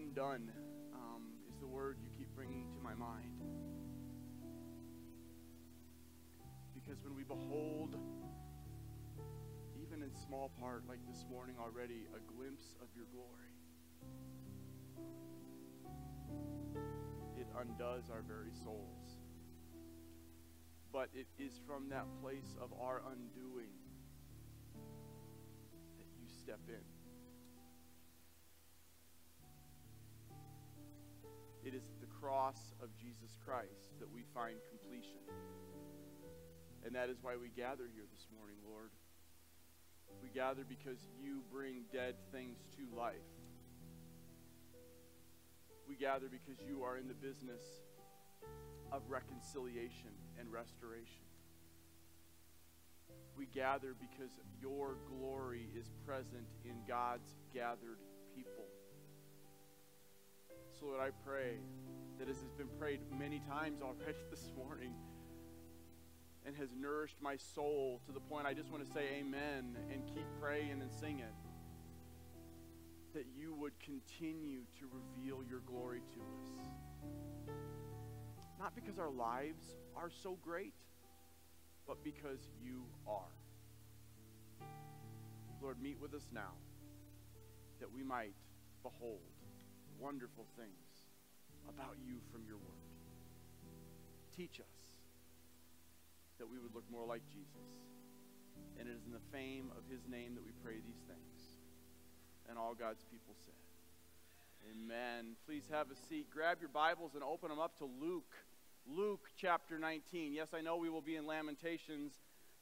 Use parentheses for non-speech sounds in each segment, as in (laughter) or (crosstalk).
undone um, is the word you keep bringing to my mind. Because when we behold, even in small part, like this morning already, a glimpse of your glory, it undoes our very souls. But it is from that place of our undoing that you step in. Cross of Jesus Christ that we find completion. And that is why we gather here this morning, Lord. We gather because you bring dead things to life. We gather because you are in the business of reconciliation and restoration. We gather because your glory is present in God's gathered people. So, Lord, I pray that has been prayed many times already this morning and has nourished my soul to the point I just want to say amen and keep praying and singing. that you would continue to reveal your glory to us. Not because our lives are so great, but because you are. Lord, meet with us now that we might behold wonderful things about you from your word. Teach us that we would look more like Jesus. And it is in the fame of his name that we pray these things. And all God's people said, Amen. Please have a seat. Grab your Bibles and open them up to Luke. Luke chapter 19. Yes, I know we will be in Lamentations,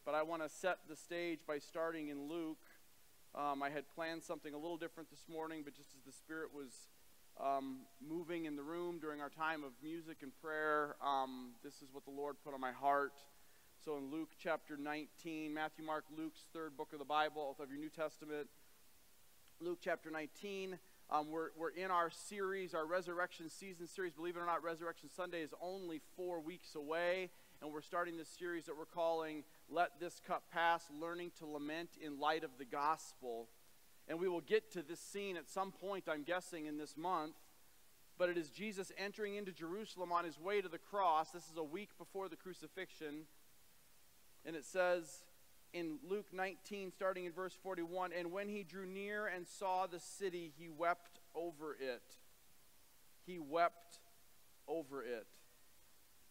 but I want to set the stage by starting in Luke. Um, I had planned something a little different this morning, but just as the Spirit was um, moving in the room during our time of music and prayer, um, this is what the Lord put on my heart. So in Luke chapter 19, Matthew, Mark, Luke's third book of the Bible, of your New Testament, Luke chapter 19. Um, we're, we're in our series, our Resurrection Season series. Believe it or not, Resurrection Sunday is only four weeks away. And we're starting this series that we're calling Let This Cup Pass Learning to Lament in Light of the Gospel. And we will get to this scene at some point, I'm guessing, in this month. But it is Jesus entering into Jerusalem on his way to the cross. This is a week before the crucifixion. And it says in Luke 19, starting in verse 41 And when he drew near and saw the city, he wept over it. He wept over it,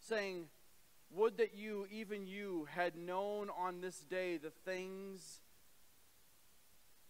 saying, Would that you, even you, had known on this day the things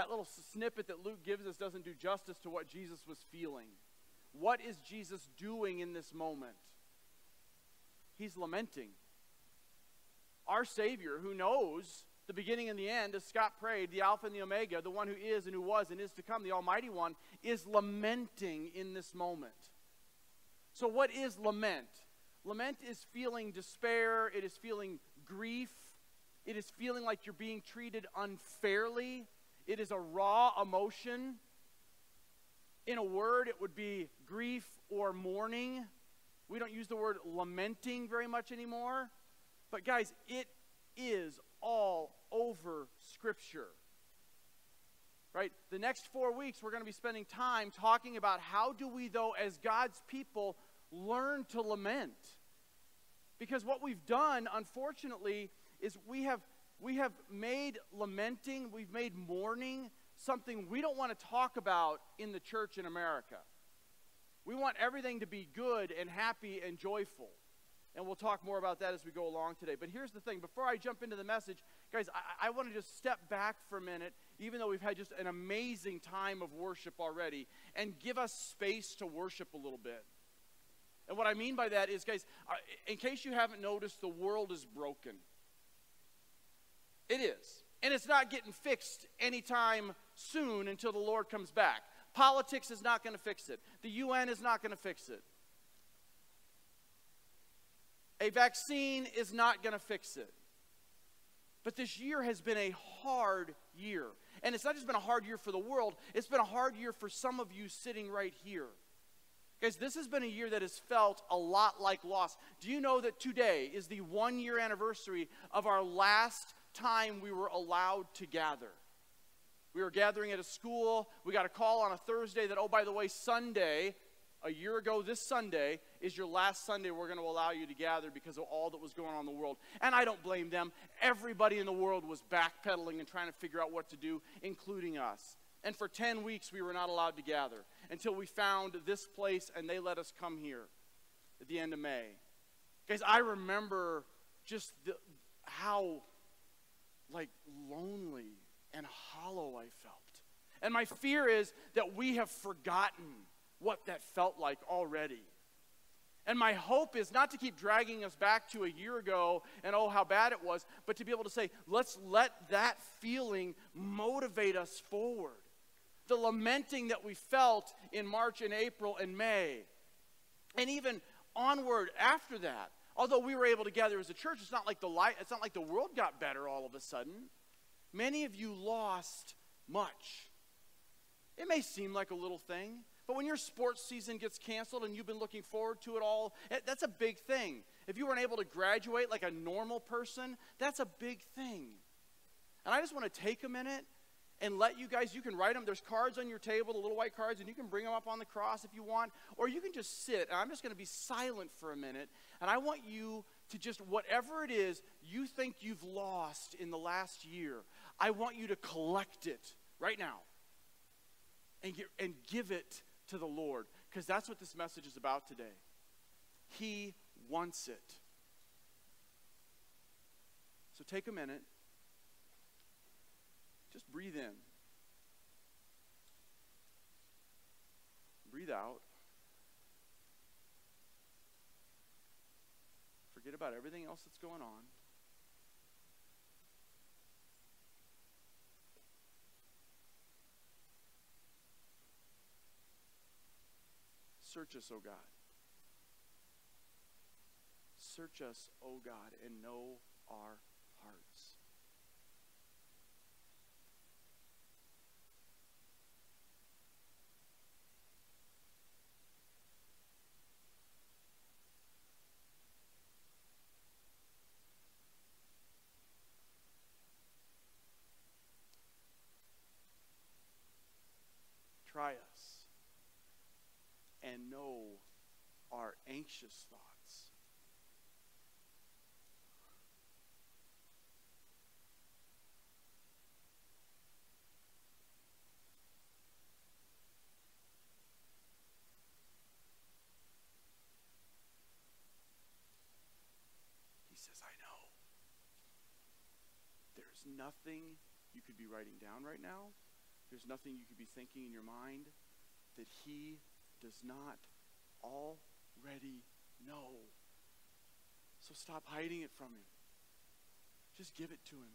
That little snippet that Luke gives us doesn't do justice to what Jesus was feeling. What is Jesus doing in this moment? He's lamenting. Our Savior, who knows the beginning and the end, as Scott prayed, the Alpha and the Omega, the one who is and who was and is to come, the Almighty One, is lamenting in this moment. So, what is lament? Lament is feeling despair, it is feeling grief, it is feeling like you're being treated unfairly, it is a raw emotion. In a word, it would be grief or mourning. We don't use the word lamenting very much anymore. But, guys, it is all over Scripture. Right? The next four weeks, we're going to be spending time talking about how do we, though, as God's people, learn to lament. Because what we've done, unfortunately, is we have, we have made lamenting, we've made mourning something we don't want to talk about in the church in America. We want everything to be good and happy and joyful. And we'll talk more about that as we go along today. But here's the thing before I jump into the message, guys, I, I want to just step back for a minute, even though we've had just an amazing time of worship already, and give us space to worship a little bit. And what I mean by that is, guys, in case you haven't noticed, the world is broken. It is. And it's not getting fixed anytime soon until the Lord comes back. Politics is not going to fix it. The UN is not going to fix it. A vaccine is not going to fix it. But this year has been a hard year. And it's not just been a hard year for the world, it's been a hard year for some of you sitting right here. Guys, this has been a year that has felt a lot like loss. Do you know that today is the one year anniversary of our last time we were allowed to gather? We were gathering at a school. We got a call on a Thursday that, oh, by the way, Sunday, a year ago this Sunday, is your last Sunday we're going to allow you to gather because of all that was going on in the world. And I don't blame them. Everybody in the world was backpedaling and trying to figure out what to do, including us. And for 10 weeks, we were not allowed to gather until we found this place and they let us come here at the end of May. Guys, I remember just the, how like lonely and hollow I felt. And my fear is that we have forgotten what that felt like already. And my hope is not to keep dragging us back to a year ago and oh, how bad it was, but to be able to say, let's let that feeling motivate us forward. The lamenting that we felt in March and April and May, and even onward after that. Although we were able to gather as a church, it's not like the light, it's not like the world got better all of a sudden. Many of you lost much. It may seem like a little thing, but when your sports season gets canceled and you've been looking forward to it all, eh, that's a big thing. If you weren't able to graduate like a normal person, that's a big thing. And I just want to take a minute and let you guys, you can write them. There's cards on your table, the little white cards, and you can bring them up on the cross if you want. Or you can just sit, and I'm just going to be silent for a minute. And I want you to just, whatever it is you think you've lost in the last year, I want you to collect it right now and, get, and give it to the Lord because that's what this message is about today. He wants it. So take a minute. Just breathe in. Breathe out. Forget about everything else that's going on. Search us, O God. Search us, O God, and know our Try us and know our anxious thoughts. He says, I know. There's nothing you could be writing down right now. There's nothing you could be thinking in your mind that He does not already know. So stop hiding it from him. Just give it to him.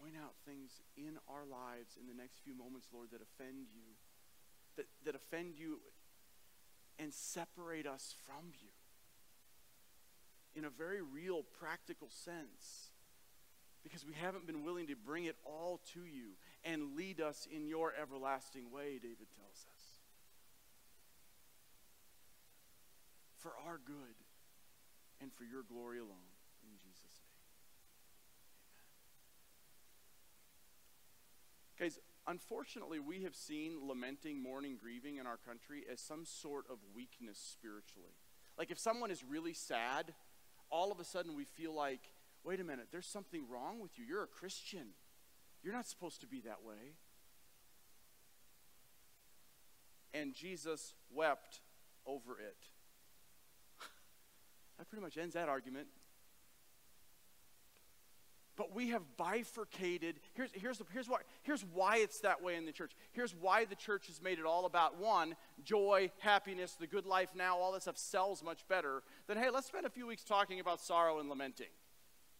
Point out things in our lives in the next few moments, Lord, that offend you, that, that offend you and separate us from you in a very real, practical sense because we haven't been willing to bring it all to you and lead us in your everlasting way, David tells us. For our good and for your glory alone. In Jesus' name. Guys, unfortunately, we have seen lamenting, mourning, grieving in our country as some sort of weakness spiritually. Like if someone is really sad, all of a sudden we feel like wait a minute, there's something wrong with you. You're a Christian. You're not supposed to be that way. And Jesus wept over it. (laughs) that pretty much ends that argument. But we have bifurcated. Here's, here's, the, here's, why, here's why it's that way in the church. Here's why the church has made it all about one, joy, happiness, the good life now, all that stuff sells much better than, hey, let's spend a few weeks talking about sorrow and lamenting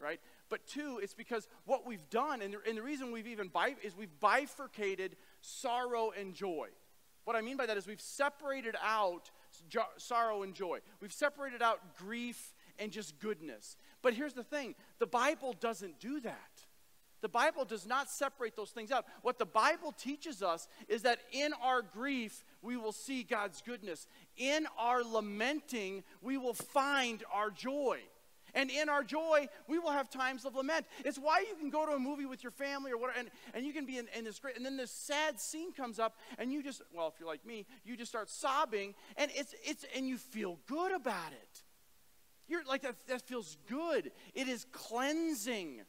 right? But two, it's because what we've done, and the, and the reason we've even bif- is we've bifurcated sorrow and joy. What I mean by that is we've separated out jo- sorrow and joy. We've separated out grief and just goodness. But here's the thing the Bible doesn't do that. The Bible does not separate those things out. What the Bible teaches us is that in our grief, we will see God's goodness. In our lamenting, we will find our joy. And in our joy, we will have times of lament. It's why you can go to a movie with your family or whatever, and, and you can be in, in this great, and then this sad scene comes up, and you just, well, if you're like me, you just start sobbing, and it's, it's, and you feel good about it. You're like, that, that feels good. It is cleansing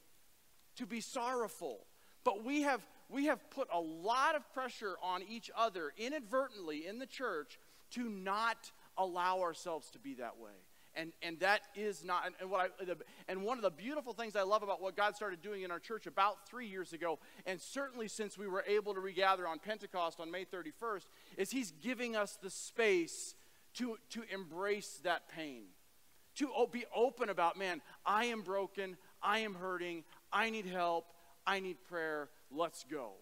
to be sorrowful. But we have, we have put a lot of pressure on each other inadvertently in the church to not allow ourselves to be that way and and that is not and, what I and one of the beautiful things I love about what God started doing in our church about three years ago, and certainly since we were able to regather on Pentecost on May 31st, is He's giving us the space to to embrace that pain, to be open about, man, I am broken, I am hurting, I need help, I need prayer. Let's go.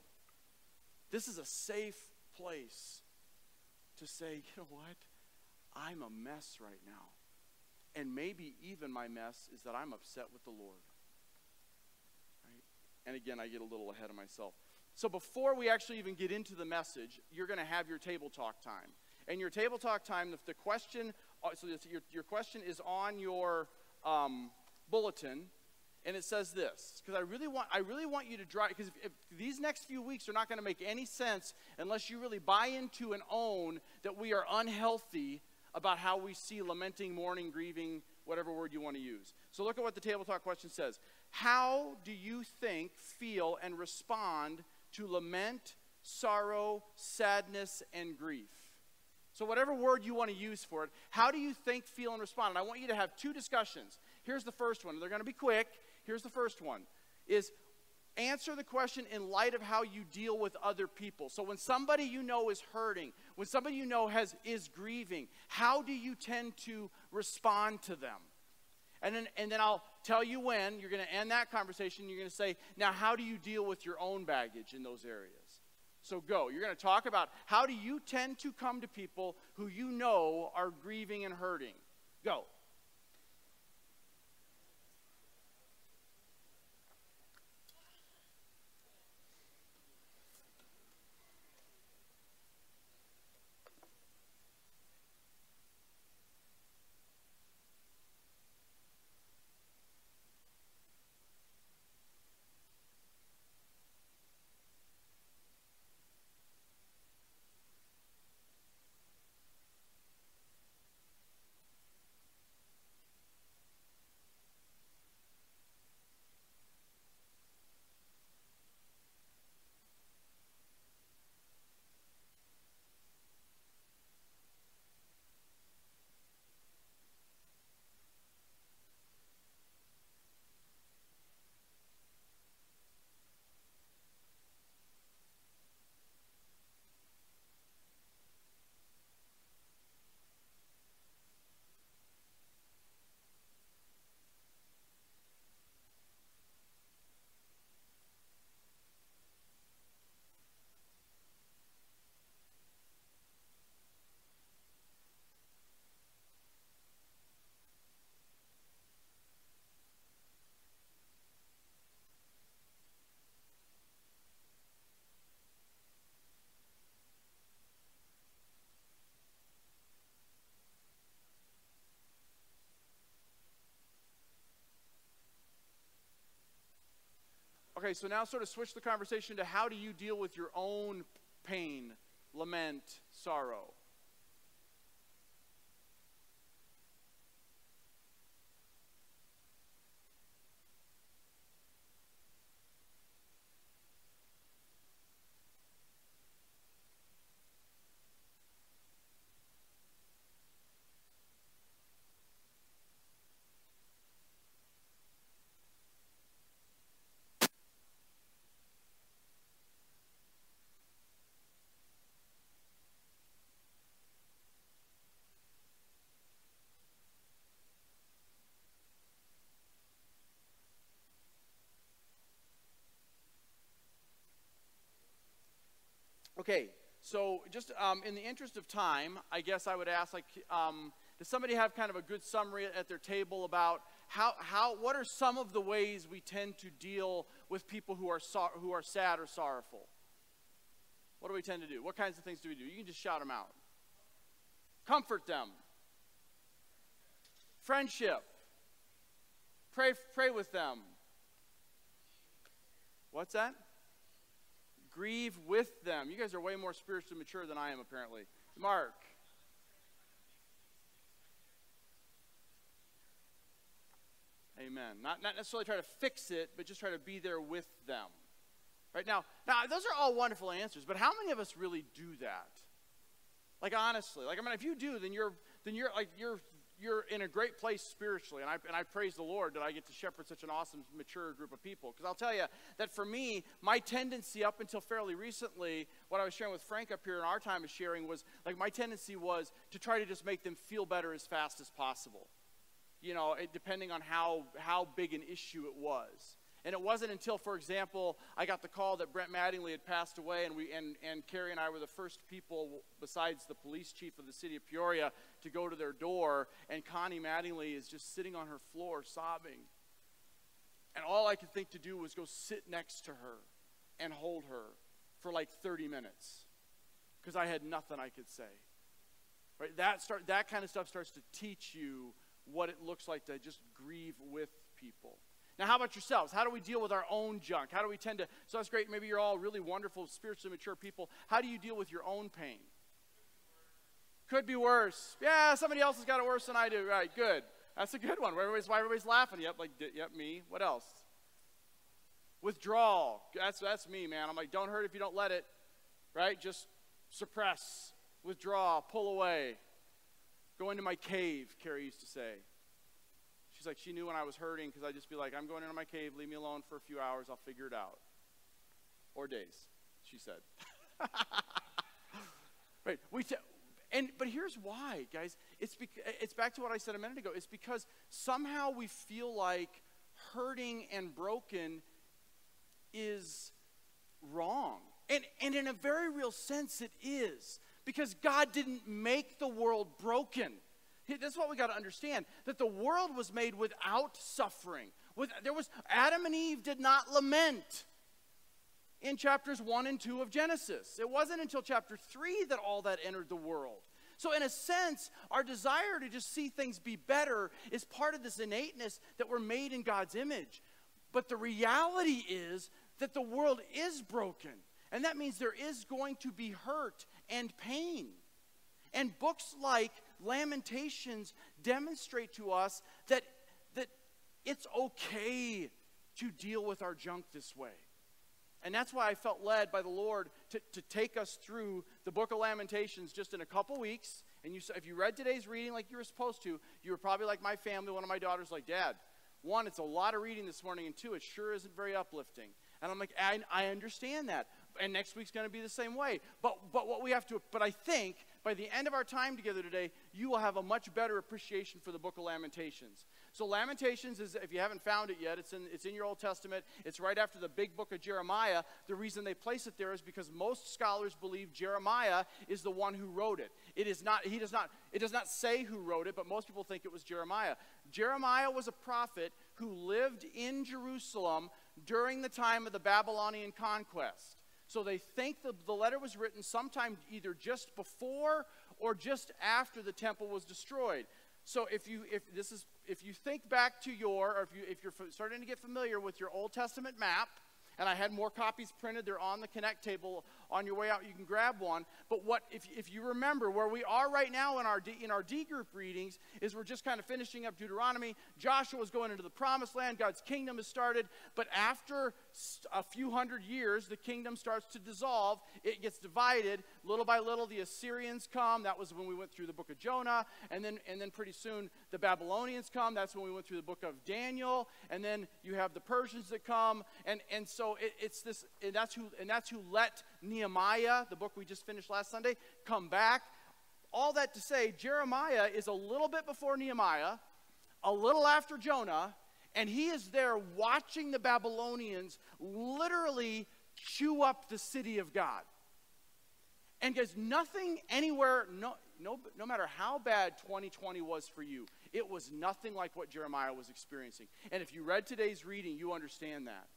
This is a safe place to say, you know what? I'm a mess right now. And maybe even my mess is that I'm upset with the Lord. Right? And again, I get a little ahead of myself. So before we actually even get into the message, you're going to have your table talk time. And your table talk time, the, the question, so your, your question is on your um, bulletin, and it says this because I really want I really want you to drive because if, if, these next few weeks are not going to make any sense unless you really buy into and own that we are unhealthy about how we see lamenting, mourning, grieving, whatever word you want to use. So look at what the table talk question says. How do you think, feel, and respond to lament, sorrow, sadness, and grief? So, whatever word you want to use for it, how do you think, feel, and respond? And I want you to have two discussions. Here's the first one. They're going to be quick. Here's the first one is answer the question in light of how you deal with other people. So when somebody you know is hurting, when somebody you know has is grieving, how do you tend to respond to them? And then and then I'll tell you when you're going to end that conversation. You're going to say, "Now how do you deal with your own baggage in those areas?" So go. You're going to talk about how do you tend to come to people who you know are grieving and hurting. Go. Okay, so now sort of switch the conversation to how do you deal with your own pain, lament, sorrow? Okay, so just um, in the interest of time, I guess I would ask, like, um, does somebody have kind of a good summary at their table about how, how, what are some of the ways we tend to deal with people who are, who are sad or sorrowful? What do we tend to do? What kinds of things do we do? You can just shout them out. Comfort them. Friendship. Pray, pray with them. What's that? Grieve with them. You guys are way more spiritually mature than I am, apparently. Mark. Amen. Not, not necessarily try to fix it, but just try to be there with them. Right now, now those are all wonderful answers, but how many of us really do that? Like honestly, like I mean, if you do, then you're then you're like you're you're in a great place spiritually, and I and I praise the Lord that I get to shepherd such an awesome, mature group of people. Because I'll tell you that for me, my tendency up until fairly recently, what I was sharing with Frank up here in our time of sharing was like my tendency was to try to just make them feel better as fast as possible you know, it, depending on how, how big an issue it was. And it wasn't until, for example, I got the call that Brent Mattingly had passed away, and, we, and, and Carrie and I were the first people, besides the police chief of the city of Peoria, to go to their door. And Connie Mattingly is just sitting on her floor sobbing. And all I could think to do was go sit next to her and hold her for like 30 minutes because I had nothing I could say. Right? That, start, that kind of stuff starts to teach you what it looks like to just grieve with people. Now, how about yourselves? How do we deal with our own junk? How do we tend to? So that's great. Maybe you're all really wonderful, spiritually mature people. How do you deal with your own pain? Could be worse. Yeah, somebody else has got it worse than I do. Right, good. That's a good one. Everybody's, why everybody's laughing. Yep, like, yep, me. What else? Withdrawal. That's, that's me, man. I'm like, don't hurt if you don't let it. Right? Just suppress, withdraw, pull away. Go into my cave, Carrie used to say. She's like, she knew when I was hurting because I'd just be like, I'm going into my cave, leave me alone for a few hours, I'll figure it out. Or days, she said. (laughs) right. We and but here's why, guys. It's bec- it's back to what I said a minute ago. It's because somehow we feel like hurting and broken is wrong. And and in a very real sense it is. Because God didn't make the world broken. That's what we got to understand that the world was made without suffering. With, there was Adam and Eve did not lament in chapters 1 and 2 of Genesis. It wasn't until chapter 3 that all that entered the world. So, in a sense, our desire to just see things be better is part of this innateness that we're made in God's image. But the reality is that the world is broken. And that means there is going to be hurt and pain. And books like Lamentations demonstrate to us that, that it's okay to deal with our junk this way. And that's why I felt led by the Lord to, to take us through the book of Lamentations just in a couple weeks. And you, if you read today's reading like you were supposed to, you were probably like my family. One of my daughters, like, Dad, one, it's a lot of reading this morning, and two, it sure isn't very uplifting. And I'm like, I, I understand that and next week's going to be the same way. But, but what we have to, but I think by the end of our time together today, you will have a much better appreciation for the book of Lamentations. So Lamentations is, if you haven't found it yet, it's in, it's in your Old Testament. It's right after the big book of Jeremiah. The reason they place it there is because most scholars believe Jeremiah is the one who wrote it. It is not, he does not, it does not say who wrote it, but most people think it was Jeremiah. Jeremiah was a prophet who lived in Jerusalem during the time of the Babylonian conquest. So they think the, the letter was written sometime either just before or just after the temple was destroyed. So if you if this is if you think back to your or if you if you're starting to get familiar with your Old Testament map, and I had more copies printed. They're on the Connect table on your way out. You can grab one. But what if, if you remember where we are right now in our D, in our D group readings is we're just kind of finishing up Deuteronomy. Joshua is going into the Promised Land. God's kingdom has started. But after a few hundred years, the kingdom starts to dissolve. It gets divided little by little. The Assyrians come. That was when we went through the book of Jonah, and then and then pretty soon the Babylonians come. That's when we went through the book of Daniel, and then you have the Persians that come, and and so it, it's this, and that's who and that's who let Nehemiah, the book we just finished last Sunday, come back. All that to say, Jeremiah is a little bit before Nehemiah, a little after Jonah, and he is there watching the Babylonians literally chew up the city of God. And guys, nothing anywhere, no, no, no matter how bad 2020 was for you, it was nothing like what Jeremiah was experiencing. And if you read today's reading, you understand that.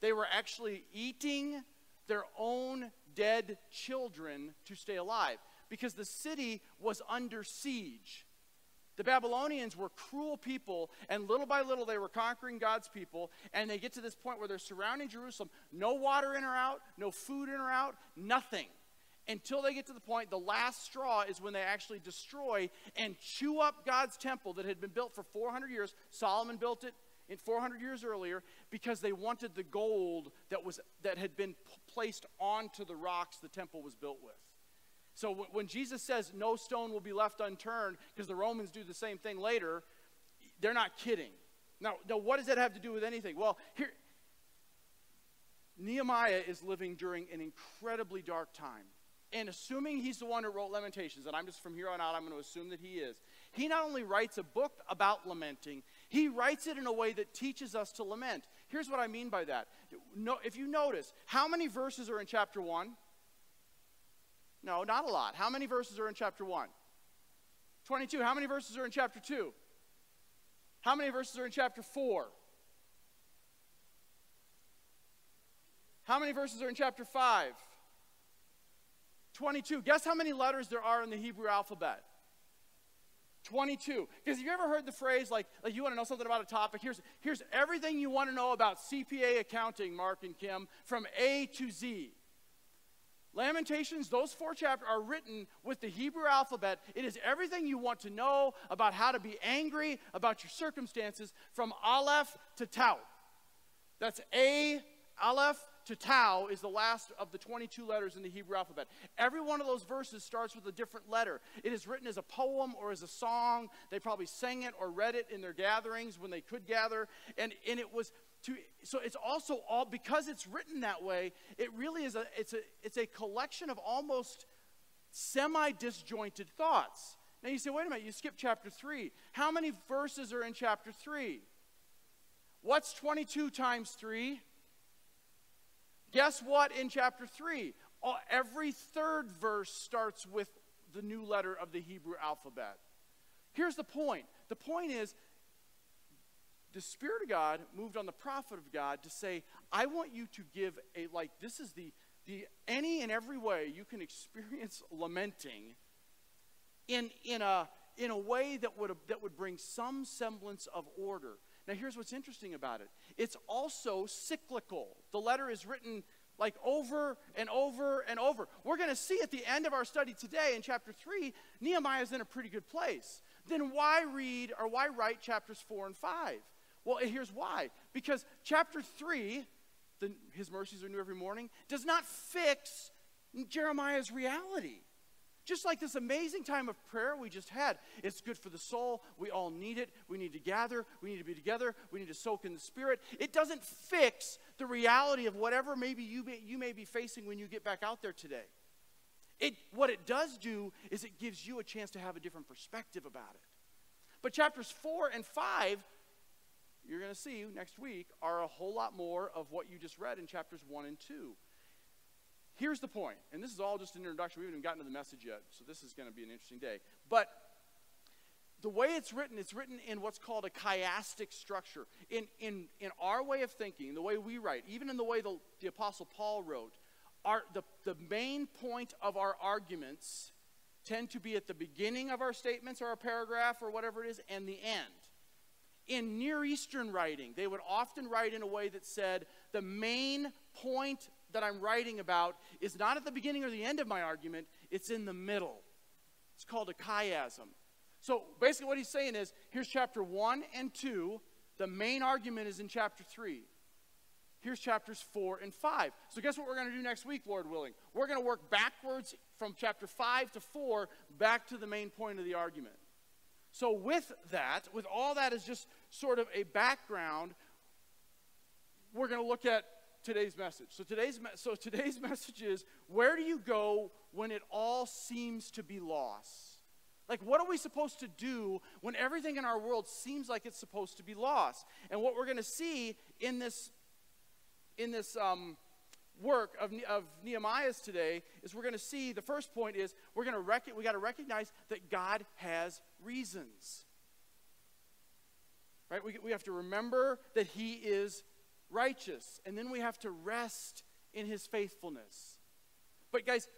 They were actually eating their own dead children to stay alive because the city was under siege. The Babylonians were cruel people, and little by little they were conquering God's people, and they get to this point where they're surrounding Jerusalem. No water in or out, no food in or out, nothing. Until they get to the point, the last straw is when they actually destroy and chew up God's temple that had been built for 400 years. Solomon built it in 400 years earlier because they wanted the gold that, was, that had been placed onto the rocks the temple was built with. So when Jesus says no stone will be left unturned, because the Romans do the same thing later, they're not kidding. Now, now, what does that have to do with anything? Well, here, Nehemiah is living during an incredibly dark time. And assuming he's the one who wrote Lamentations, and I'm just from here on out, I'm going to assume that he is, he not only writes a book about lamenting, he writes it in a way that teaches us to lament. Here's what I mean by that. No, if you notice, how many verses are in chapter 1? No, not a lot. How many verses are in chapter 1? 22. How many verses are in chapter 2? How many verses are in chapter 4? How many verses are in chapter 5? 22. Guess how many letters there are in the Hebrew alphabet? 22. Because you ever heard the phrase like, like you want to know something about a topic? Here's, here's everything you want to know about CPA accounting, Mark and Kim, from A to Z. Lamentations, those four chapters are written with the Hebrew alphabet. It is everything you want to know about how to be angry about your circumstances from Aleph to Tau. That's A, Aleph to Tau is the last of the 22 letters in the Hebrew alphabet. Every one of those verses starts with a different letter. It is written as a poem or as a song. They probably sang it or read it in their gatherings when they could gather. And, and it was to, so it's also all because it's written that way it really is a it's a it's a collection of almost semi disjointed thoughts. Now you say wait a minute you skip chapter 3 how many verses are in chapter 3 what's 22 times 3 guess what in chapter 3 every third verse starts with the new letter of the hebrew alphabet. Here's the point. The point is the Spirit of God moved on the prophet of God to say, I want you to give a, like, this is the, the any and every way you can experience lamenting in, in, a, in a way that would, that would bring some semblance of order. Now, here's what's interesting about it it's also cyclical. The letter is written like over and over and over. We're going to see at the end of our study today in chapter 3, Nehemiah is in a pretty good place. Then why read or why write chapters 4 and 5? Well, here's why. Because chapter 3, the, his mercies are new every morning, does not fix Jeremiah's reality. Just like this amazing time of prayer we just had, it's good for the soul. We all need it. We need to gather. We need to be together. We need to soak in the Spirit. It doesn't fix the reality of whatever maybe you may, you may be facing when you get back out there today. It, what it does do is it gives you a chance to have a different perspective about it. But chapters 4 and 5 you're going to see next week are a whole lot more of what you just read in chapters 1 and 2. Here's the point, and this is all just an introduction. We haven't even gotten to the message yet, so this is going to be an interesting day. But the way it's written, it's written in what's called a chiastic structure. In, in, in our way of thinking, the way we write, even in the way the, the Apostle Paul wrote, our, the, the main point of our arguments tend to be at the beginning of our statements or our paragraph or whatever it is and the end in Near Eastern writing, they would often write in a way that said, the main point that I'm writing about is not at the beginning or the end of my argument, it's in the middle. It's called a chiasm. So basically, what he's saying is here's chapter 1 and 2, the main argument is in chapter 3. Here's chapters 4 and 5. So, guess what we're going to do next week, Lord willing? We're going to work backwards from chapter 5 to 4 back to the main point of the argument. So, with that, with all that as just sort of a background, we're going to look at today's message. So today's, me- so today's (laughs) message is where do you go when it all seems to be lost? Like, what are we supposed to do when everything in our world seems like it's supposed to be lost? And what we're going to see in this, in this, um, work of, of Nehemiah's today is we're going to see the first point is we're going to rec- we got to recognize that God has reasons. Right? We, we have to remember that He is righteous, and then we have to rest in His faithfulness. But, guys,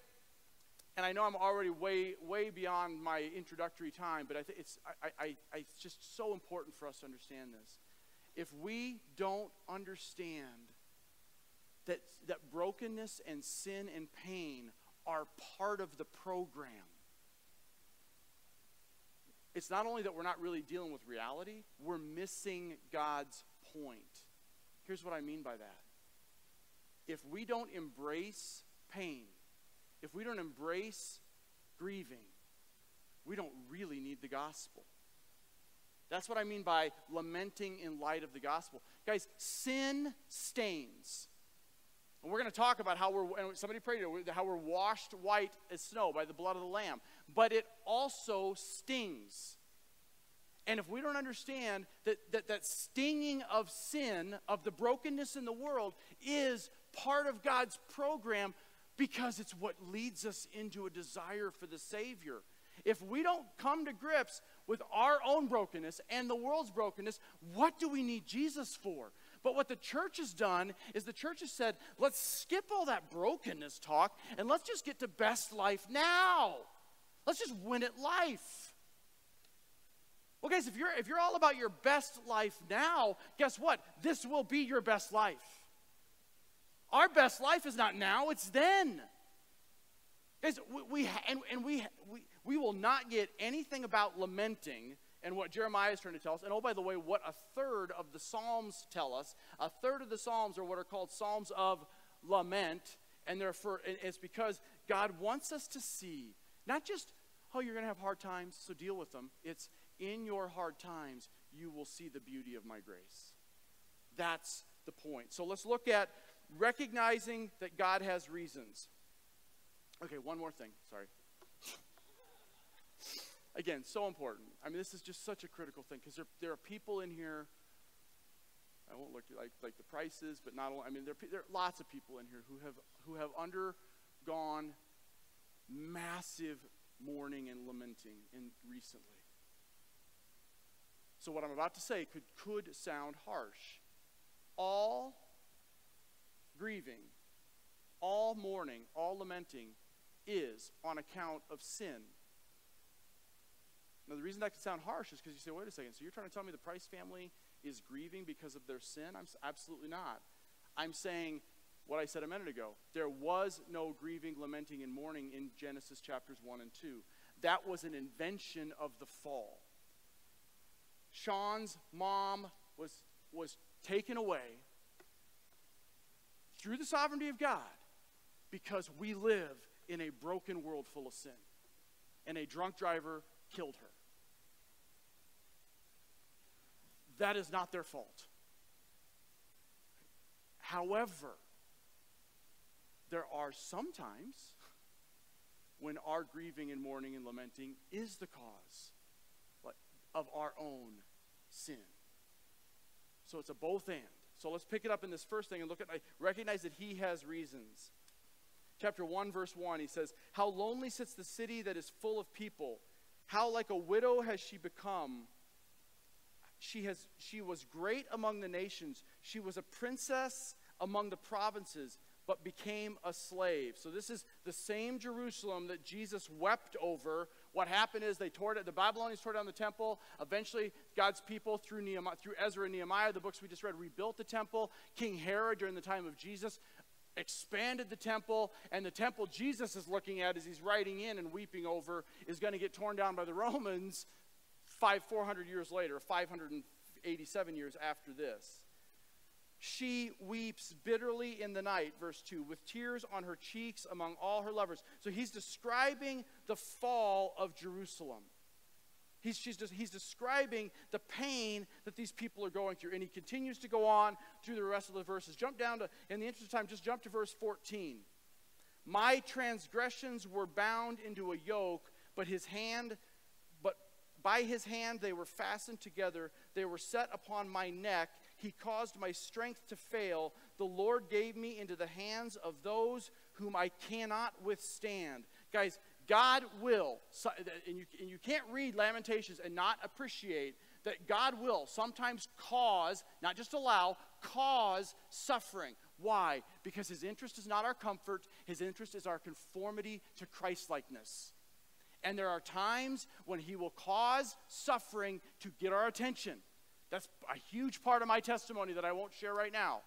and I know I'm already way, way beyond my introductory time, but I think it's, I, I, I, it's just so important for us to understand this. If we don't understand that, that brokenness and sin and pain are part of the program, it's not only that we're not really dealing with reality, we're missing God's point. Here's what I mean by that. If we don't embrace pain, if we don't embrace grieving, we don't really need the gospel. That's what I mean by lamenting in light of the gospel. Guys, sin stains. And we're going to talk about how we're, somebody prayed how we're washed white as snow by the blood of the Lamb. But it also stings. And if we don't understand that, that that stinging of sin, of the brokenness in the world, is part of God's program because it's what leads us into a desire for the Savior. If we don't come to grips with our own brokenness and the world's brokenness, what do we need Jesus for? But what the church has done is the church has said, let's skip all that brokenness talk and let's just get to best life now. Let's just win at life. Well, guys, if you're, if you're all about your best life now, guess what? This will be your best life. Our best life is not now, it's then. Guys, we, we and, and we, we, we will not get anything about lamenting and what Jeremiah is trying to tell us. And oh, by the way, what a third of the Psalms tell us. A third of the Psalms are what are called Psalms of lament. And they're for, it's because God wants us to see, not just, oh, you're going to have hard times, so deal with them. It's in your hard times, you will see the beauty of my grace. That's the point. So let's look at recognizing that God has reasons. Okay, one more thing. Sorry. Again, so important. I mean, this is just such a critical thing because there, there are people in here. I won't look like like the prices, but not only. I mean, there, there are lots of people in here who have who have undergone massive mourning and lamenting in recently. So what I'm about to say could could sound harsh. All grieving, all mourning, all lamenting is on account of sin. Now, the reason that can sound harsh is because you say, wait a second, so you're trying to tell me the Price family is grieving because of their sin? I'm absolutely not. I'm saying what I said a minute ago. There was no grieving, lamenting, and mourning in Genesis chapters 1 and 2. That was an invention of the fall. Sean's mom was, was taken away through the sovereignty of God because we live in a broken world full of sin. And a drunk driver killed her. That is not their fault. However, there are sometimes when our grieving and mourning and lamenting is the cause of our own sin. So it's a both and. So let's pick it up in this first thing and look at, I recognize that he has reasons. Chapter 1, verse 1, he says, How lonely sits the city that is full of people. How like a widow has she become. She, has, she was great among the nations. She was a princess among the provinces, but became a slave. So this is the same Jerusalem that Jesus wept over what happened is they tore it, the Babylonians tore down the temple. Eventually, God's people, through, Nehemiah, through Ezra and Nehemiah, the books we just read, rebuilt the temple. King Herod, during the time of Jesus, expanded the temple. And the temple Jesus is looking at as he's writing in and weeping over is going to get torn down by the (laughs) Romans five, 400 years later, 587 years after this. She weeps bitterly in the night, verse 2, with tears on her cheeks among all her lovers. So he's describing the fall of Jerusalem. He's, just, he's describing the pain that these people are going through. And he continues to go on through the rest of the verses. Jump down to, in the interest of time, just jump to verse 14. My transgressions were bound into a yoke, but his hand, by his hand they were fastened together. They were set upon my neck he caused my strength to fail. The Lord gave me into the hands of those whom I cannot withstand. Guys, God will, and you, can't read Lamentations and not appreciate that God will sometimes cause, not just allow, cause suffering. Why? Because his interest is not our comfort, his interest is our conformity to Christlikeness. And there are times when he will cause suffering to get our attention. That's a huge part of my testimony that I won't share right now.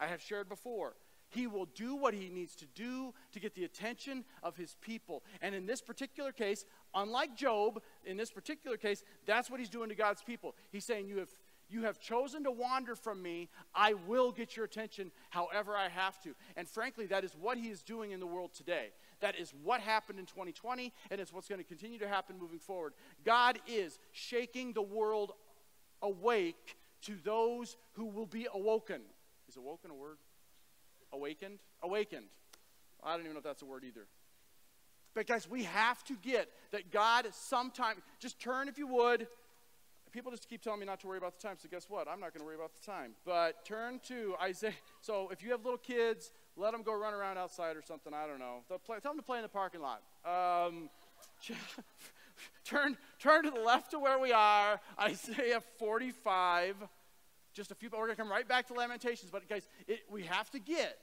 I have shared before. He will do what he needs to do to get the attention of his people. And in this particular case, unlike Job, in this particular case, that's what he's doing to God's people. He's saying, You have you have chosen to wander from me. I will get your attention however I have to. And frankly, that is what he is doing in the world today. That is what happened in 2020, and it's what's going to continue to happen moving forward. God is shaking the world awake to those who will be awoken. Is awoken a word? Awakened? Awakened. I don't even know if that's a word either. But guys, we have to get that God sometime, just turn if you would. People just keep telling me not to worry about the time, so guess what? I'm not going to worry about the time. But turn to Isaiah. So if you have little kids, let them go run around outside or something. I don't know. Play, tell them to play in the parking lot. Um, (laughs) turn, turn to the left to where we are, Isaiah 45. Just a few, we're going to come right back to Lamentations. But guys, it, we have to get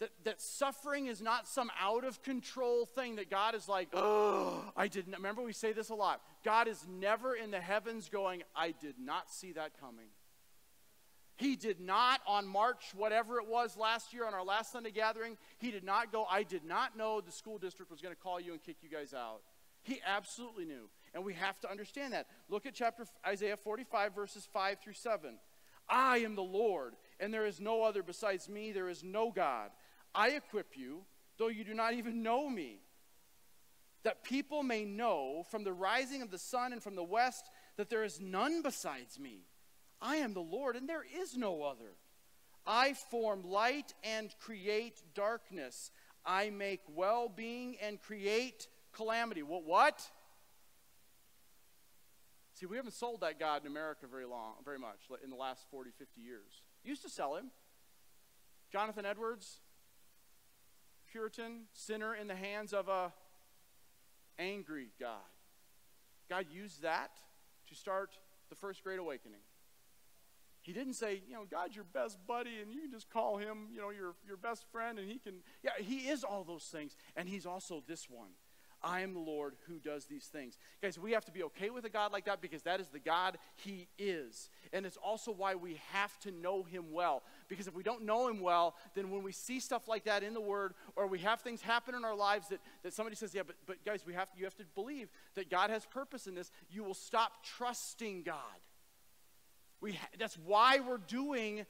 that, that suffering is not some out of control thing that God is like, oh, I didn't. Remember, we say this a lot. God is never in the heavens going, I did not see that coming. He did not on March, whatever it was last year on our last Sunday gathering, he did not go, I did not know the school district was going to call you and kick you guys out. He absolutely knew. And we have to understand that. Look at chapter Isaiah 45, verses 5 through 7. I am the Lord, and there is no other besides me. There is no God. I equip you, though you do not even know me, that people may know from the rising of the sun and from the west that there is none besides me. I am the Lord, and there is no other. I form light and create darkness. I make well being and create calamity. What? What? See, we haven't sold that God in America very long, very much in the last 40, 50 years. Used to sell him. Jonathan Edwards, Puritan, sinner in the hands of a angry God. God used that to start the first great awakening. He didn't say, you know, God's your best buddy and you can just call him, you know, your, your best friend and he can, yeah, he is all those things. And he's also this one. I am the Lord who does these things. Guys, we have to be okay with a God like that because that is the God He is. And it's also why we have to know Him well. Because if we don't know Him well, then when we see stuff like that in the Word or we have things happen in our lives that, that somebody says, yeah, but, but guys, we have, you have to believe that God has purpose in this, you will stop trusting God. We ha- that's why we're doing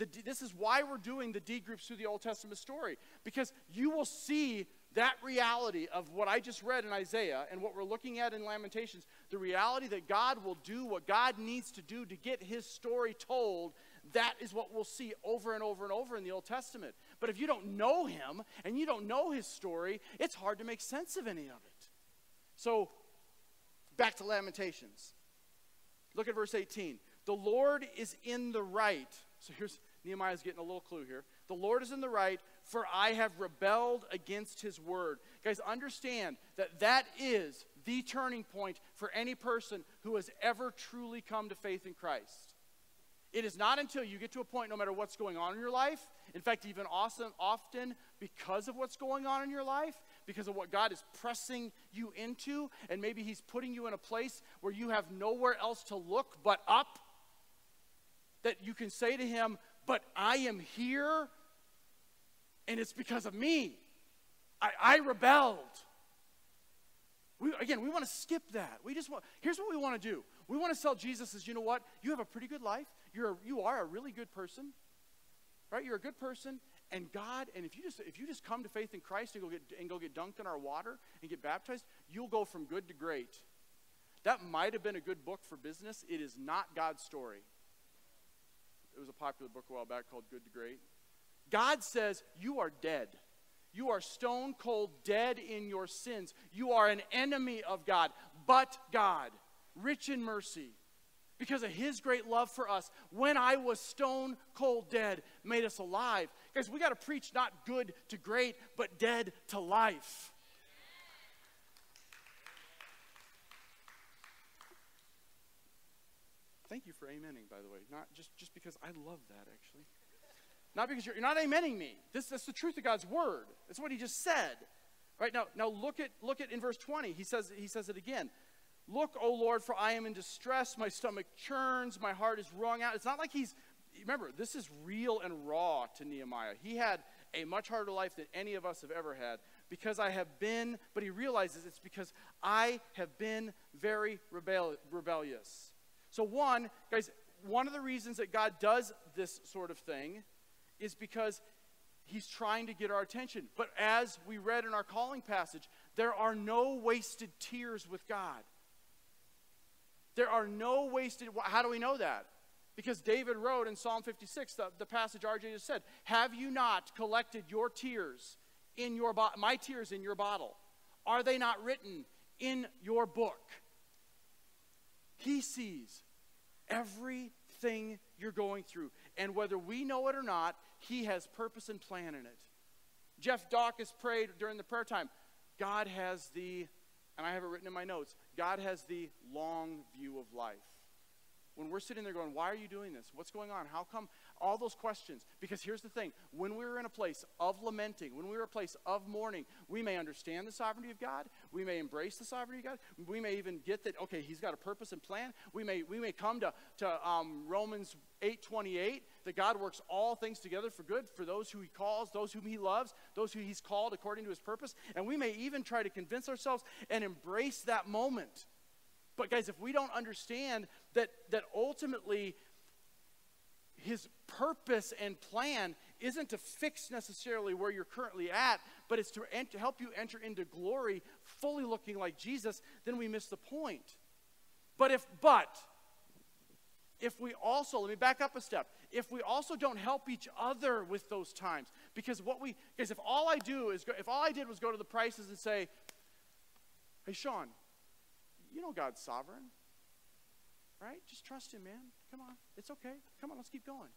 the, this is why we're doing the D groups through the Old Testament story. Because you will see that reality of what I just read in Isaiah and what we're looking at in Lamentations, the reality that God will do what God needs to do to get his story told, that is what we'll see over and over and over in the Old Testament. But if you don't know him and you don't know his story, it's hard to make sense of any of it. So, back to Lamentations. Look at verse 18. The Lord is in the right. So here's Nehemiah's getting a little clue here. The Lord is in the right, for I have rebelled against his word. Guys, understand that that is the turning point for any person who has ever truly come to faith in Christ. It is not until you get to a point, no matter what's going on in your life, in fact, even awesome, often because of what's going on in your life, because of what God is pressing you into, and maybe He's putting you in a place where you have nowhere else to look but up, that you can say to Him, But I am here and it's because of me. I, I rebelled. We, again, we want to skip that. We just want, here's what we want to do. We want to sell Jesus as, you know what? You have a pretty good life. You're a, you are a really good person, right? You're a good person. And God, and if you just if you just come to faith in Christ and go get and go get dunked in our water and get baptized, you'll go from good to great. That might have been a good book for business. It is not God's story. It was a popular book a while back called Good to Great. God says, You are dead. You are stone cold dead in your sins. You are an enemy of God, but God, rich in mercy, because of his great love for us, when I was stone cold dead, made us alive. Guys, we got to preach not good to great, but dead to life. Thank you for amening, by the way. Not just, just because I love that, actually. Not because you're, you're not amening me. This, that's the truth of God's word. That's what he just said. Right now, now look at look at in verse 20. He says, he says it again. Look, O Lord, for I am in distress. My stomach churns. My heart is wrung out. It's not like he's, remember, this is real and raw to Nehemiah. He had a much harder life than any of us have ever had because I have been, but he realizes it's because I have been very rebel, rebellious. So, one, guys, one of the reasons that God does this sort of thing is because he's trying to get our attention. But as we read in our calling passage, there are no wasted tears with God. There are no wasted. How do we know that? Because David wrote in Psalm 56, the, the passage RJ just said, Have you not collected your tears in your bo- my tears in your bottle? Are they not written in your book? He sees everything you're going through. And whether we know it or not, He has purpose and plan in it. Jeff Dawkins prayed during the prayer time God has the, and I have it written in my notes, God has the long view of life. When we're sitting there going, Why are you doing this? What's going on? How come? All those questions. Because here's the thing when we're in a place of lamenting, when we're in a place of mourning, we may understand the sovereignty of God. We may embrace the sovereignty of God. We may even get that, okay, He's got a purpose and plan. We may, we may come to, to um, Romans 8 28, that God works all things together for good for those who He calls, those whom He loves, those who He's called according to His purpose. And we may even try to convince ourselves and embrace that moment. But guys, if we don't understand that, that ultimately his purpose and plan isn't to fix necessarily where you're currently at, but it's to, to help you enter into glory fully looking like Jesus, then we miss the point. But if, but, if we also, let me back up a step, if we also don't help each other with those times, because what we, because if all I do is, go, if all I did was go to the Prices and say, hey, Sean, you know God's sovereign. Right? Just trust Him, man. Come on. It's okay. Come on, let's keep going.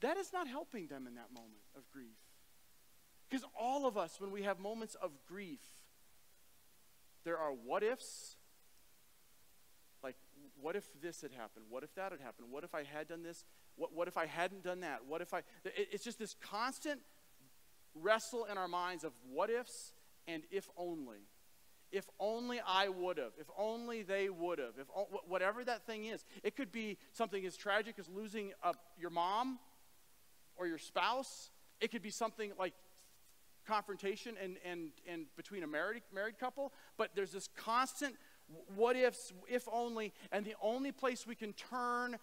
That is not helping them in that moment of grief. Because all of us, when we have moments of grief, there are what ifs. Like, what if this had happened? What if that had happened? What if I had done this? What, what if I hadn't done that? What if I. It, it's just this constant wrestle in our minds of what ifs and if only if only I would have, if only they would have, if whatever that thing is. It could be something as tragic as losing a, your mom or your spouse. It could be something like confrontation and, and, and between a married, married couple. But there's this constant what ifs, if only, and the only place we can turn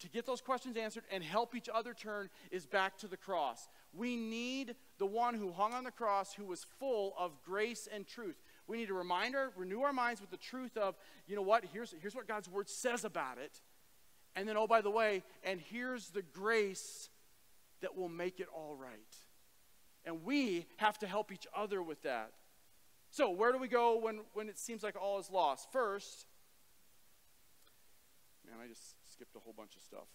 to get those questions answered and help each other turn is back to the cross. We need the one who hung on the cross who was full of grace and truth. We need to remind our, renew our minds with the truth of, you know what, here's, here's what God's word says about it. And then, oh, by the way, and here's the grace that will make it all right. And we have to help each other with that. So, where do we go when, when it seems like all is lost? First, man, I just skipped a whole bunch of stuff.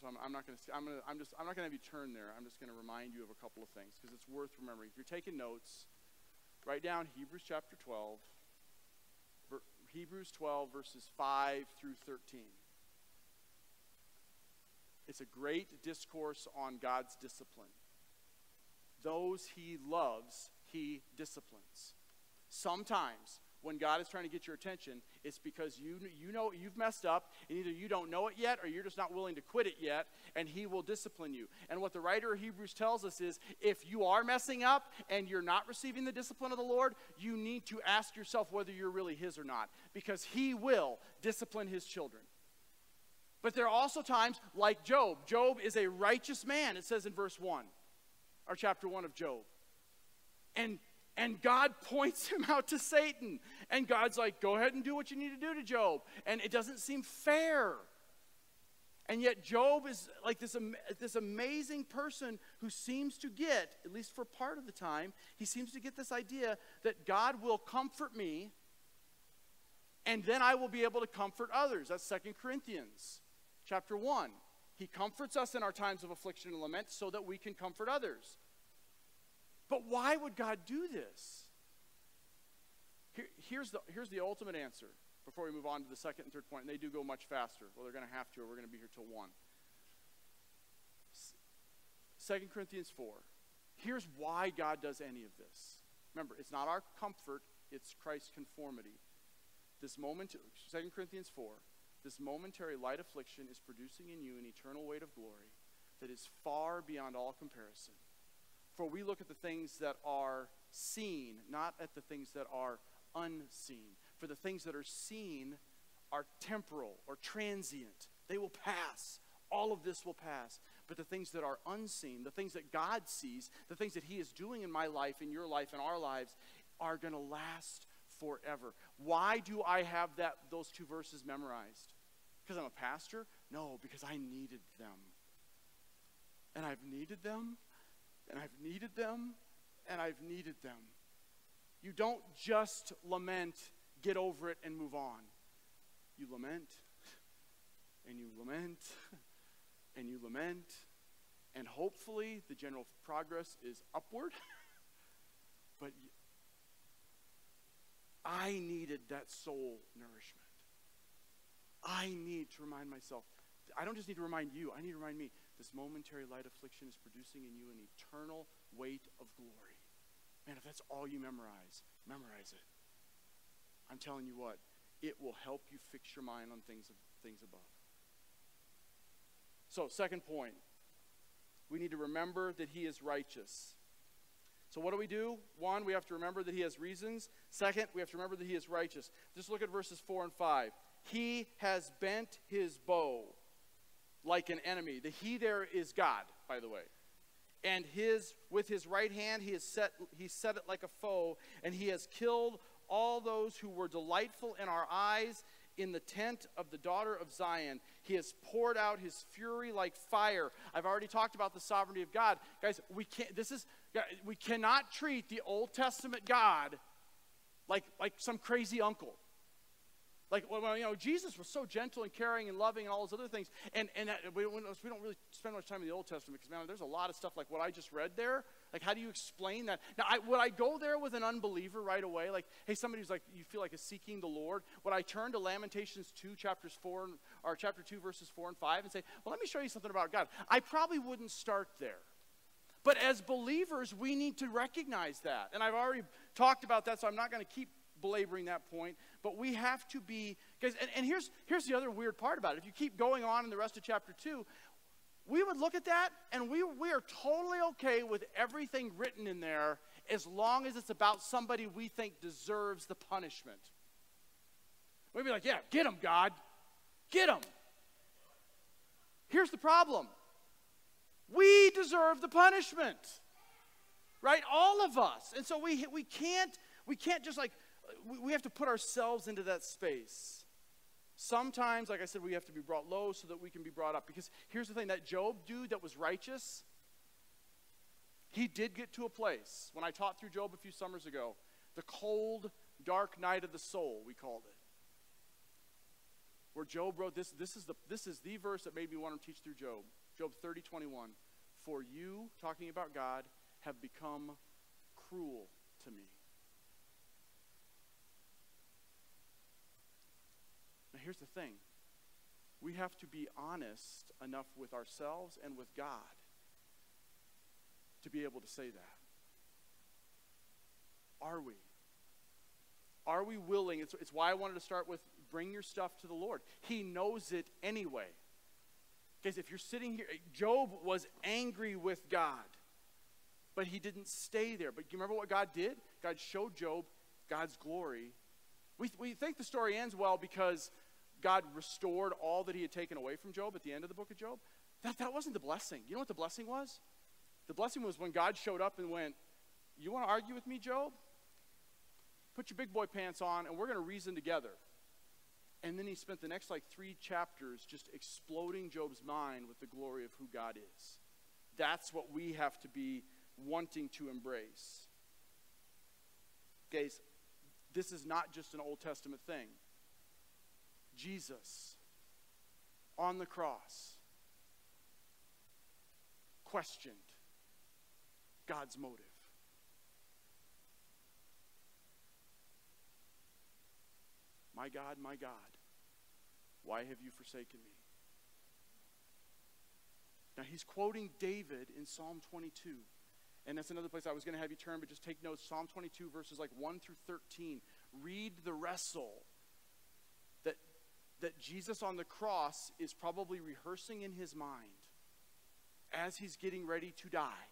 So I'm, I'm not going to. I'm going to. I'm just. I'm not going to have you turn there. I'm just going to remind you of a couple of things because it's worth remembering. If you're taking notes, Write down Hebrews chapter 12, Hebrews 12, verses 5 through 13. It's a great discourse on God's discipline. Those he loves, he disciplines. Sometimes when God is trying to get your attention, it's because you, you know you've messed up, and either you don't know it yet or you're just not willing to quit it yet, and He will discipline you. And what the writer of Hebrews tells us is if you are messing up and you're not receiving the discipline of the Lord, you need to ask yourself whether you're really His or not, because He will discipline His children. But there are also times like Job. Job is a righteous man, it says in verse 1, or chapter 1 of Job. And and God (laughs) points him out to Satan. And God's like, go ahead and do what you need to do to Job. And it doesn't seem fair. And yet, Job is like this, this amazing person who seems to get, at least for part of the time, he seems to get this idea that God will comfort me and then I will be able to comfort others. That's Second Corinthians chapter 1. He comforts us in our times of affliction and lament so that we can comfort others. But why would God do this? Here, here's, the, here's the ultimate answer before we move on to the second and third point, and they do go much faster. Well, they're going to have to, or we're going to be here till 1. 2 Corinthians 4. Here's why God does any of this. Remember, it's not our comfort, it's Christ's conformity. This moment, 2 Corinthians 4, this momentary light affliction is producing in you an eternal weight of glory that is far beyond all comparison. For we look at the things that are seen, not at the things that are unseen. For the things that are seen are temporal or transient, they will pass. All of this will pass. But the things that are unseen, the things that God sees, the things that He is doing in my life, in your life, in our lives, are going to last forever. Why do I have that, those two verses memorized? Because I'm a pastor? No, because I needed them. And I've needed them, and I've needed them, and I've needed them. You don't just lament, get over it, and move on. You lament, and you lament, (laughs) and you lament, and hopefully the general progress is upward. (laughs) but I needed that soul nourishment. I need to remind myself. I don't just need to remind you, I need to remind me this momentary light affliction is producing in you an eternal weight of glory. Man, if that's all you memorize, memorize it. I'm telling you what, it will help you fix your mind on things, things above. So, second point, we need to remember that he is righteous. So, what do we do? One, we have to remember that he has reasons. Second, we have to remember that he is righteous. Just look at verses 4 and 5. He has bent his bow like an enemy. The he there is God, by the way. And his with his right hand he has set he set it like a foe, and he has killed all those who were delightful in our eyes in the tent of the daughter of Zion. He has poured out his fury like fire. I've already talked about the sovereignty of God. Guys, we can't this is we cannot treat the Old Testament God like like some crazy uncle. Like, well, you know, Jesus was so gentle and caring and loving and all those other things. And, and we, we don't really spend much time in the Old Testament because, man, there's a lot of stuff like what I just read there. Like, how do you explain that? Now, I, would I go there with an unbeliever right away? Like, hey, somebody who's like, you feel like is seeking the Lord? Would I turn to Lamentations 2, chapters 4, or chapter 2, verses 4 and 5 and say, well, let me show you something about God? I probably wouldn't start there. But as believers, we need to recognize that. And I've already talked about that, so I'm not going to keep belaboring that point, but we have to be, guys, and, and here's, here's the other weird part about it. If you keep going on in the rest of chapter 2, we would look at that and we, we are totally okay with everything written in there as long as it's about somebody we think deserves the punishment. We'd be like, yeah, get him, God. Get him. Here's the problem we deserve the punishment, right? All of us. And so we, we, can't, we can't just like we have to put ourselves into that space. Sometimes, like I said, we have to be brought low so that we can be brought up. Because here's the thing that Job dude that was righteous, he did get to a place. When I taught through Job a few summers ago, the cold, dark night of the soul, we called it. Where Job wrote this, this is the, this is the verse that made me want to teach through Job. Job 30, 21. For you, talking about God, have become cruel to me. Here's the thing we have to be honest enough with ourselves and with God to be able to say that. Are we? Are we willing? It's, it's why I wanted to start with bring your stuff to the Lord. He knows it anyway. Guys, if you're sitting here, Job was angry with God, but he didn't stay there. But you remember what God did? God showed Job God's glory. We, we think the story ends well because God restored all that he had taken away from Job at the end of the book of Job. That, that wasn't the blessing. You know what the blessing was? The blessing was when God showed up and went, You want to argue with me, Job? Put your big boy pants on and we're going to reason together. And then he spent the next like three chapters just exploding Job's mind with the glory of who God is. That's what we have to be wanting to embrace. Guys, this is not just an Old Testament thing. Jesus on the cross questioned God's motive. My God, my God, why have you forsaken me? Now he's quoting David in Psalm 22. And that's another place I was going to have you turn, but just take notes. Psalm 22, verses like 1 through 13. Read the wrestle that Jesus on the cross is probably rehearsing in his mind as he's getting ready to die.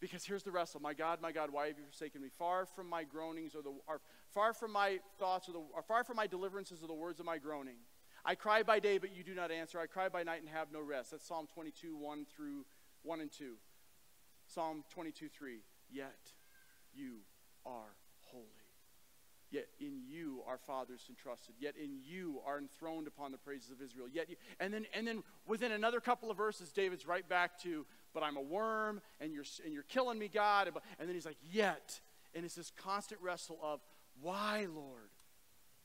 Because here's the wrestle My God, my God, why have you forsaken me? Far from my groanings or the or far from my thoughts or, the, or far from my deliverances are the words of my groaning. I cry by day, but you do not answer. I cry by night and have no rest. That's Psalm 22, 1 through 1 and 2. Psalm 22, 3. Yet you are holy. Yet in you our fathers entrusted. Yet in you are enthroned upon the praises of Israel. Yet you, and then and then within another couple of verses, David's right back to, but I'm a worm, and you're and you're killing me, God. And then he's like, yet. And it's this constant wrestle of, why, Lord?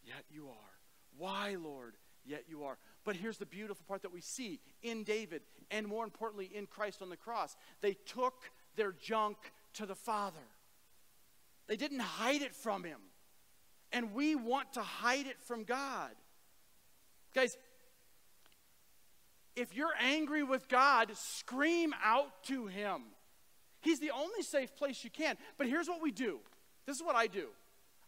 Yet you are. Why, Lord? Yet you are. But here's the beautiful part that we see in David, and more importantly, in Christ on the cross. They took their junk to the Father, they didn't hide it from Him. And we want to hide it from God. Guys, if you're angry with God, scream out to Him. He's the only safe place you can. But here's what we do. This is what I do.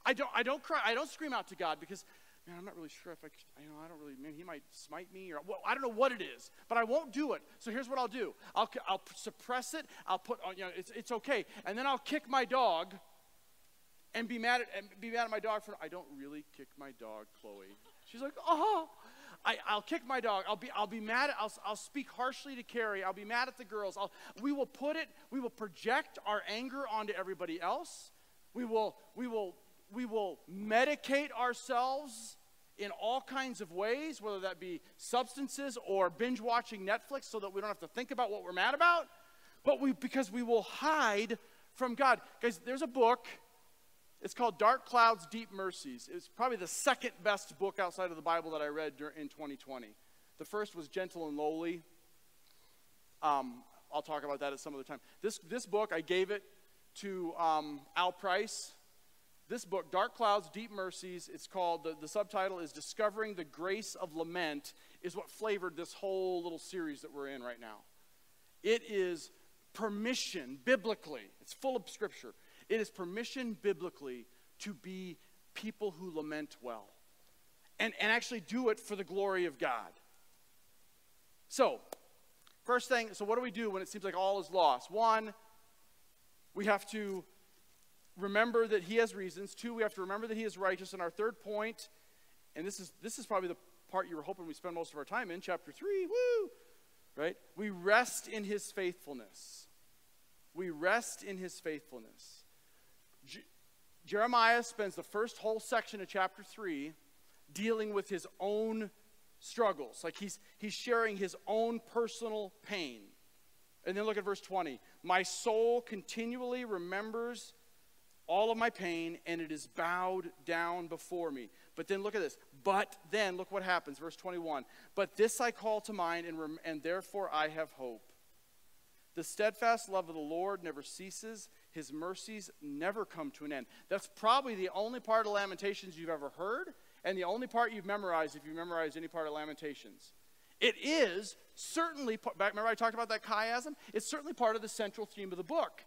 I don't, I don't cry. I don't scream out to God because, man, I'm not really sure if I, you know, I don't really, man, He might smite me or, well, I don't know what it is, but I won't do it. So here's what I'll do. I'll, I'll suppress it. I'll put, on you know, it's, it's okay. And then I'll kick my dog and be mad at, and be mad at my dog for, I don't really kick my dog, Chloe. She's like, oh, I, will kick my dog. I'll be, I'll be mad. At, I'll, I'll speak harshly to Carrie. I'll be mad at the girls. I'll, we will put it, we will project our anger onto everybody else. We will, we will, we will medicate ourselves in all kinds of ways, whether that be substances or binge watching Netflix so that we don't have to think about what we're mad about. But we, because we will hide from God. Guys, there's a book it's called Dark Clouds, Deep Mercies. It's probably the second best book outside of the Bible that I read in 2020. The first was Gentle and Lowly. Um, I'll talk about that at some other time. This, this book, I gave it to um, Al Price. This book, Dark Clouds, Deep Mercies, it's called, the, the subtitle is Discovering the Grace of Lament, is what flavored this whole little series that we're in right now. It is permission, biblically, it's full of scripture it is permission biblically to be people who lament well and, and actually do it for the glory of God. So, first thing, so what do we do when it seems like all is lost? One, we have to remember that he has reasons. Two, we have to remember that he is righteous. And our third point, and this is this is probably the part you were hoping we spend most of our time in, chapter three, woo! Right? We rest in his faithfulness. We rest in his faithfulness. Jeremiah spends the first whole section of chapter 3 dealing with his own struggles. Like he's, he's sharing his own personal pain. And then look at verse 20. My soul continually remembers all of my pain, and it is bowed down before me. But then look at this. But then, look what happens. Verse 21. But this I call to mind, and, rem- and therefore I have hope. The steadfast love of the Lord never ceases, his mercies never come to an end. That's probably the only part of Lamentations you've ever heard, and the only part you've memorized if you memorize any part of Lamentations. It is certainly, remember I talked about that chiasm? It's certainly part of the central theme of the book.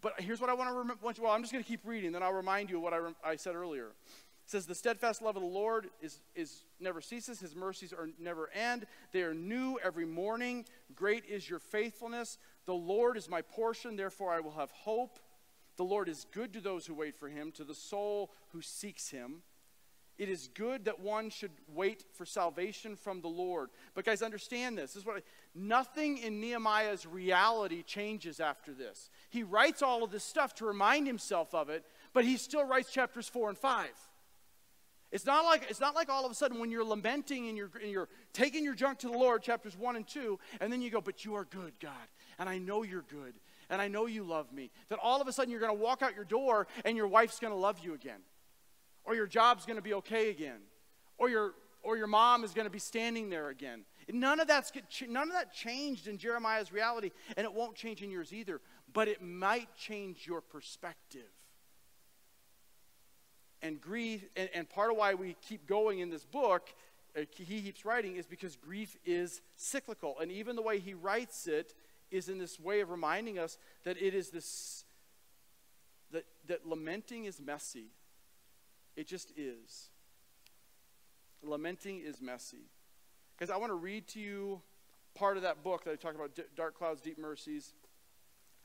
But here's what I want to remember. Well, I'm just going to keep reading, then I'll remind you of what I, I said earlier. It says, The steadfast love of the Lord is, is never ceases, his mercies are never end. They are new every morning. Great is your faithfulness. The Lord is my portion, therefore I will have hope. The Lord is good to those who wait for him, to the soul who seeks him. It is good that one should wait for salvation from the Lord. But guys, understand this. This is what I, nothing in Nehemiah's reality changes after this. He writes all of this stuff to remind himself of it, but he still writes chapters 4 and 5. It's not like, it's not like all of a sudden when you're lamenting and you're, and you're taking your junk to the Lord, chapters 1 and 2, and then you go, But you are good, God, and I know you're good, and I know you love me. That all of a sudden you're going to walk out your door and your wife's going to love you again. or your job's going to be okay again, or your, or your mom is going to be standing there again. None of, that's, none of that changed in Jeremiah's reality, and it won't change in yours either, but it might change your perspective. And grief, and, and part of why we keep going in this book, uh, he keeps writing, is because grief is cyclical. And even the way he writes it is in this way of reminding us that it is this, that, that lamenting is messy. It just is. Lamenting is messy. Because I want to read to you part of that book that I talked about, Dark Clouds, Deep Mercies,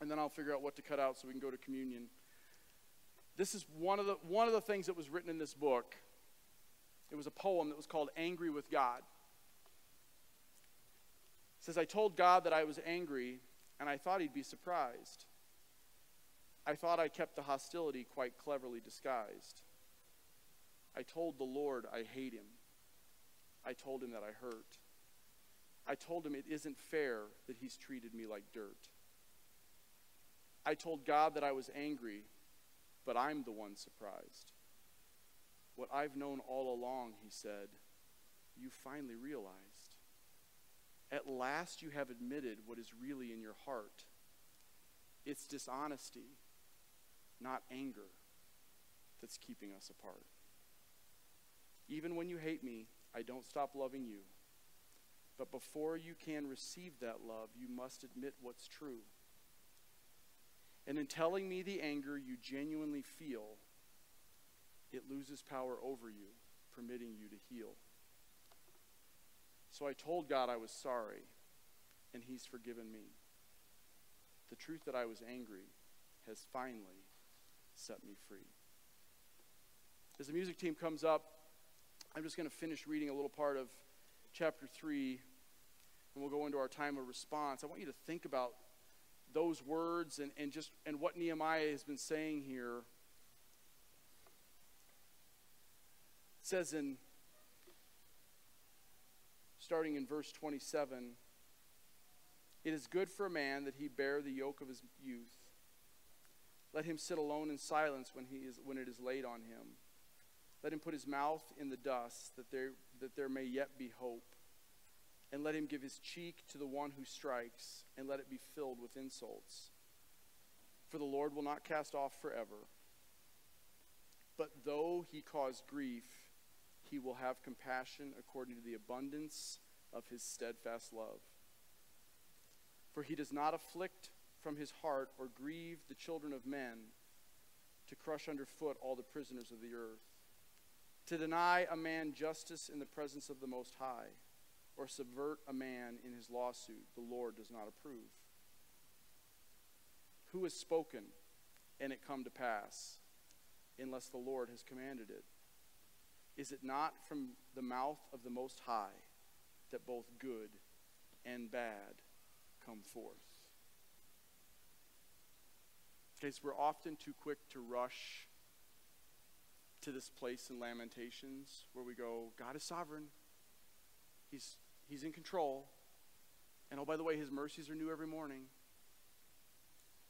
and then I'll figure out what to cut out so we can go to communion. This is one of the, one of the things that was written in this book. It was a poem that was called Angry with God. Says, I told God that I was angry, and I thought he'd be surprised. I thought I kept the hostility quite cleverly disguised. I told the Lord I hate him. I told him that I hurt. I told him it isn't fair that he's treated me like dirt. I told God that I was angry, but I'm the one surprised. What I've known all along, he said, you finally realized. At last you have admitted what is really in your heart. It's dishonesty, not anger, that's keeping us apart. Even when you hate me, I don't stop loving you. But before you can receive that love, you must admit what's true. And in telling me the anger you genuinely feel, it loses power over you, permitting you to heal. So I told God I was sorry, and He's forgiven me. The truth that I was angry has finally set me free. As the music team comes up, I'm just going to finish reading a little part of chapter 3, and we'll go into our time of response. I want you to think about those words and, and just and what Nehemiah has been saying here. It says in starting in verse 27 It is good for a man that he bear the yoke of his youth. Let him sit alone in silence when, he is, when it is laid on him. Let him put his mouth in the dust, that there, that there may yet be hope. And let him give his cheek to the one who strikes, and let it be filled with insults. For the Lord will not cast off forever. But though he cause grief, he will have compassion according to the abundance of his steadfast love. For he does not afflict from his heart or grieve the children of men to crush underfoot all the prisoners of the earth to deny a man justice in the presence of the Most High, or subvert a man in his lawsuit, the Lord does not approve. Who has spoken, and it come to pass, unless the Lord has commanded it? Is it not from the mouth of the Most High that both good and bad come forth? Because we're often too quick to rush to this place in Lamentations where we go, God is sovereign. He's, he's in control. And oh, by the way, his mercies are new every morning.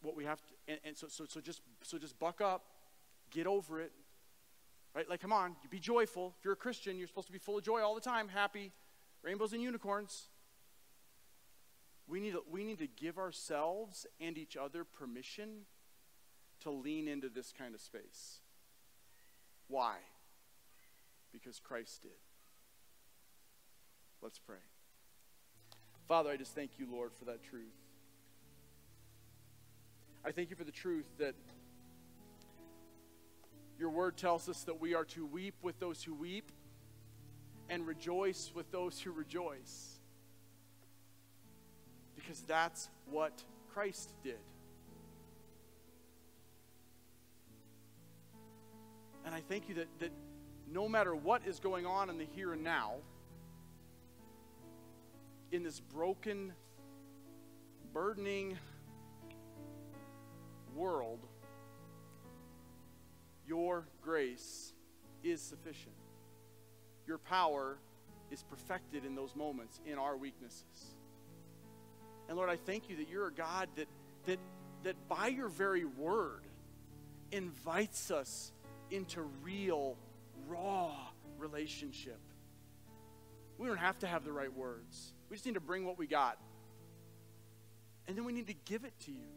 What we have to, and, and so, so, so, just, so just buck up, get over it. Right? Like, come on, you be joyful. If you're a Christian, you're supposed to be full of joy all the time, happy, rainbows and unicorns. We need, to, we need to give ourselves and each other permission to lean into this kind of space. Why? Because Christ did. Let's pray. Father, I just thank you, Lord, for that truth. I thank you for the truth that your word tells us that we are to weep with those who weep and rejoice with those who rejoice. Because that's what Christ did. And I thank you that, that no matter what is going on in the here and now, in this broken, burdening world, your grace is sufficient. Your power is perfected in those moments, in our weaknesses. And Lord, I thank you that you're a God that, that, that by your very word invites us into real raw relationship. We don't have to have the right words. We just need to bring what we got. And then we need to give it to you.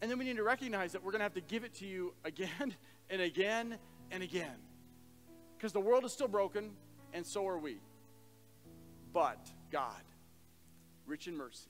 And then we need to recognize that we're going to have to give it to you again (laughs) and again and again. Because the world is still broken, and so are we. But God, rich in mercy,